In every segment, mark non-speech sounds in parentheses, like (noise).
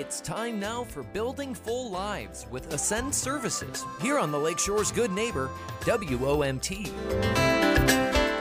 It's time now for Building Full Lives with Ascend Services here on the Lakeshore's Good Neighbor, WOMT.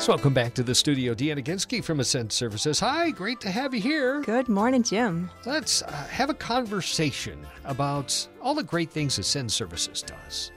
So welcome back to the studio. Deanna Ginsky from Ascend Services. Hi, great to have you here. Good morning, Jim. Let's uh, have a conversation about all the great things Ascend Services does.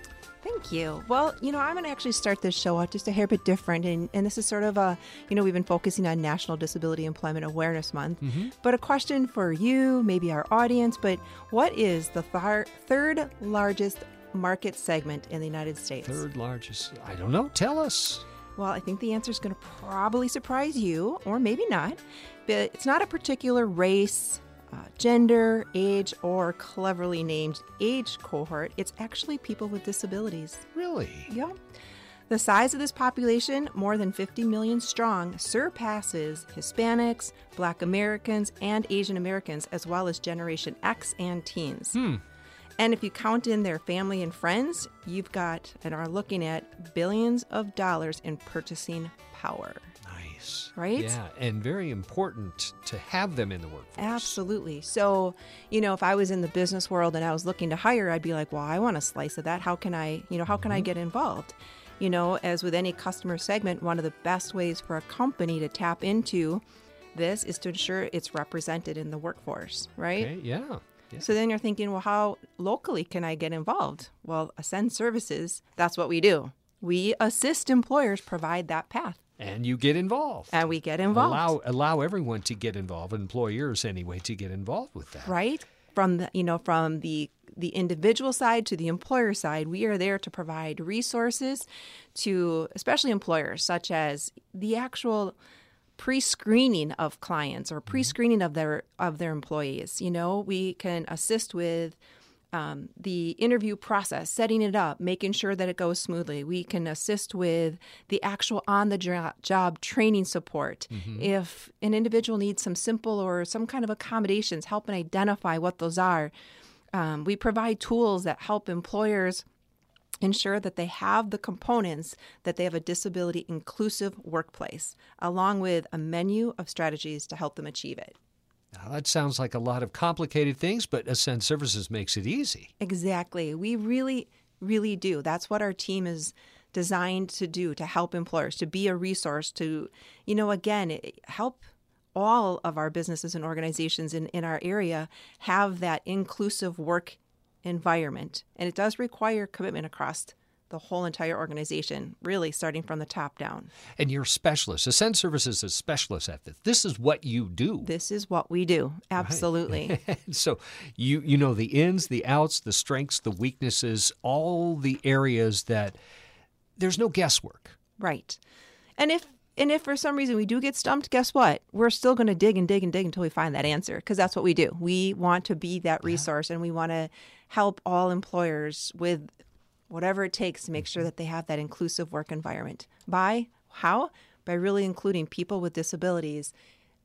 Thank you. Well, you know, I'm going to actually start this show out just a hair bit different. And, and this is sort of a, you know, we've been focusing on National Disability Employment Awareness Month. Mm-hmm. But a question for you, maybe our audience, but what is the thar- third largest market segment in the United States? Third largest. I don't know. Tell us. Well, I think the answer is going to probably surprise you, or maybe not. But it's not a particular race, uh, gender, age, or cleverly named age cohort. It's actually people with disabilities. Really? Yeah. The size of this population, more than 50 million strong, surpasses Hispanics, Black Americans, and Asian Americans, as well as Generation X and teens. Hmm. And if you count in their family and friends, you've got and are looking at billions of dollars in purchasing power. Nice. Right? Yeah, and very important to have them in the workforce. Absolutely. So, you know, if I was in the business world and I was looking to hire, I'd be like, well, I want a slice of that. How can I, you know, how can I mm-hmm. get involved? You know, as with any customer segment, one of the best ways for a company to tap into this is to ensure it's represented in the workforce, right? Okay, yeah. Yeah. So then you're thinking, well, how locally can I get involved? Well, Ascend Services, that's what we do. We assist employers provide that path, And you get involved. and we get involved. Allow allow everyone to get involved, employers anyway, to get involved with that. right from the you know from the the individual side to the employer side we are there to provide resources to especially employers such as the actual pre-screening of clients or pre-screening of their of their employees you know we can assist with um, the interview process, setting it up, making sure that it goes smoothly. We can assist with the actual on the jo- job training support. If an individual needs some simple or some kind of accommodations, help and identify what those are. Um, we provide tools that help employers ensure that they have the components that they have a disability inclusive workplace, along with a menu of strategies to help them achieve it. Now, that sounds like a lot of complicated things, but Ascend Services makes it easy. Exactly. We really, really do. That's what our team is designed to do to help employers, to be a resource, to, you know, again, help all of our businesses and organizations in, in our area have that inclusive work environment. And it does require commitment across the whole entire organization, really starting from the top down. And you're specialists. Ascend Services is specialist at this. This is what you do. This is what we do. Absolutely. (laughs) so you you know the ins, the outs, the strengths, the weaknesses, all the areas that there's no guesswork. Right. And if and if for some reason we do get stumped, guess what? We're still going to dig and dig and dig until we find that answer because that's what we do. We want to be that resource and we want to help all employers with whatever it takes to make sure that they have that inclusive work environment. By how? By really including people with disabilities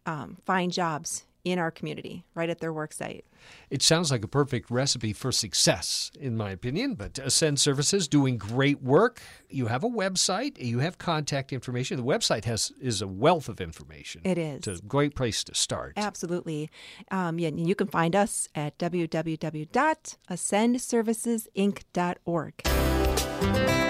um, find jobs in our community, right at their work site. It sounds like a perfect recipe for success, in my opinion. But Ascend Services doing great work. You have a website. You have contact information. The website has is a wealth of information. It is. It's a great place to start. Absolutely. Um, yeah, you can find us at www.ascendservicesinc.org.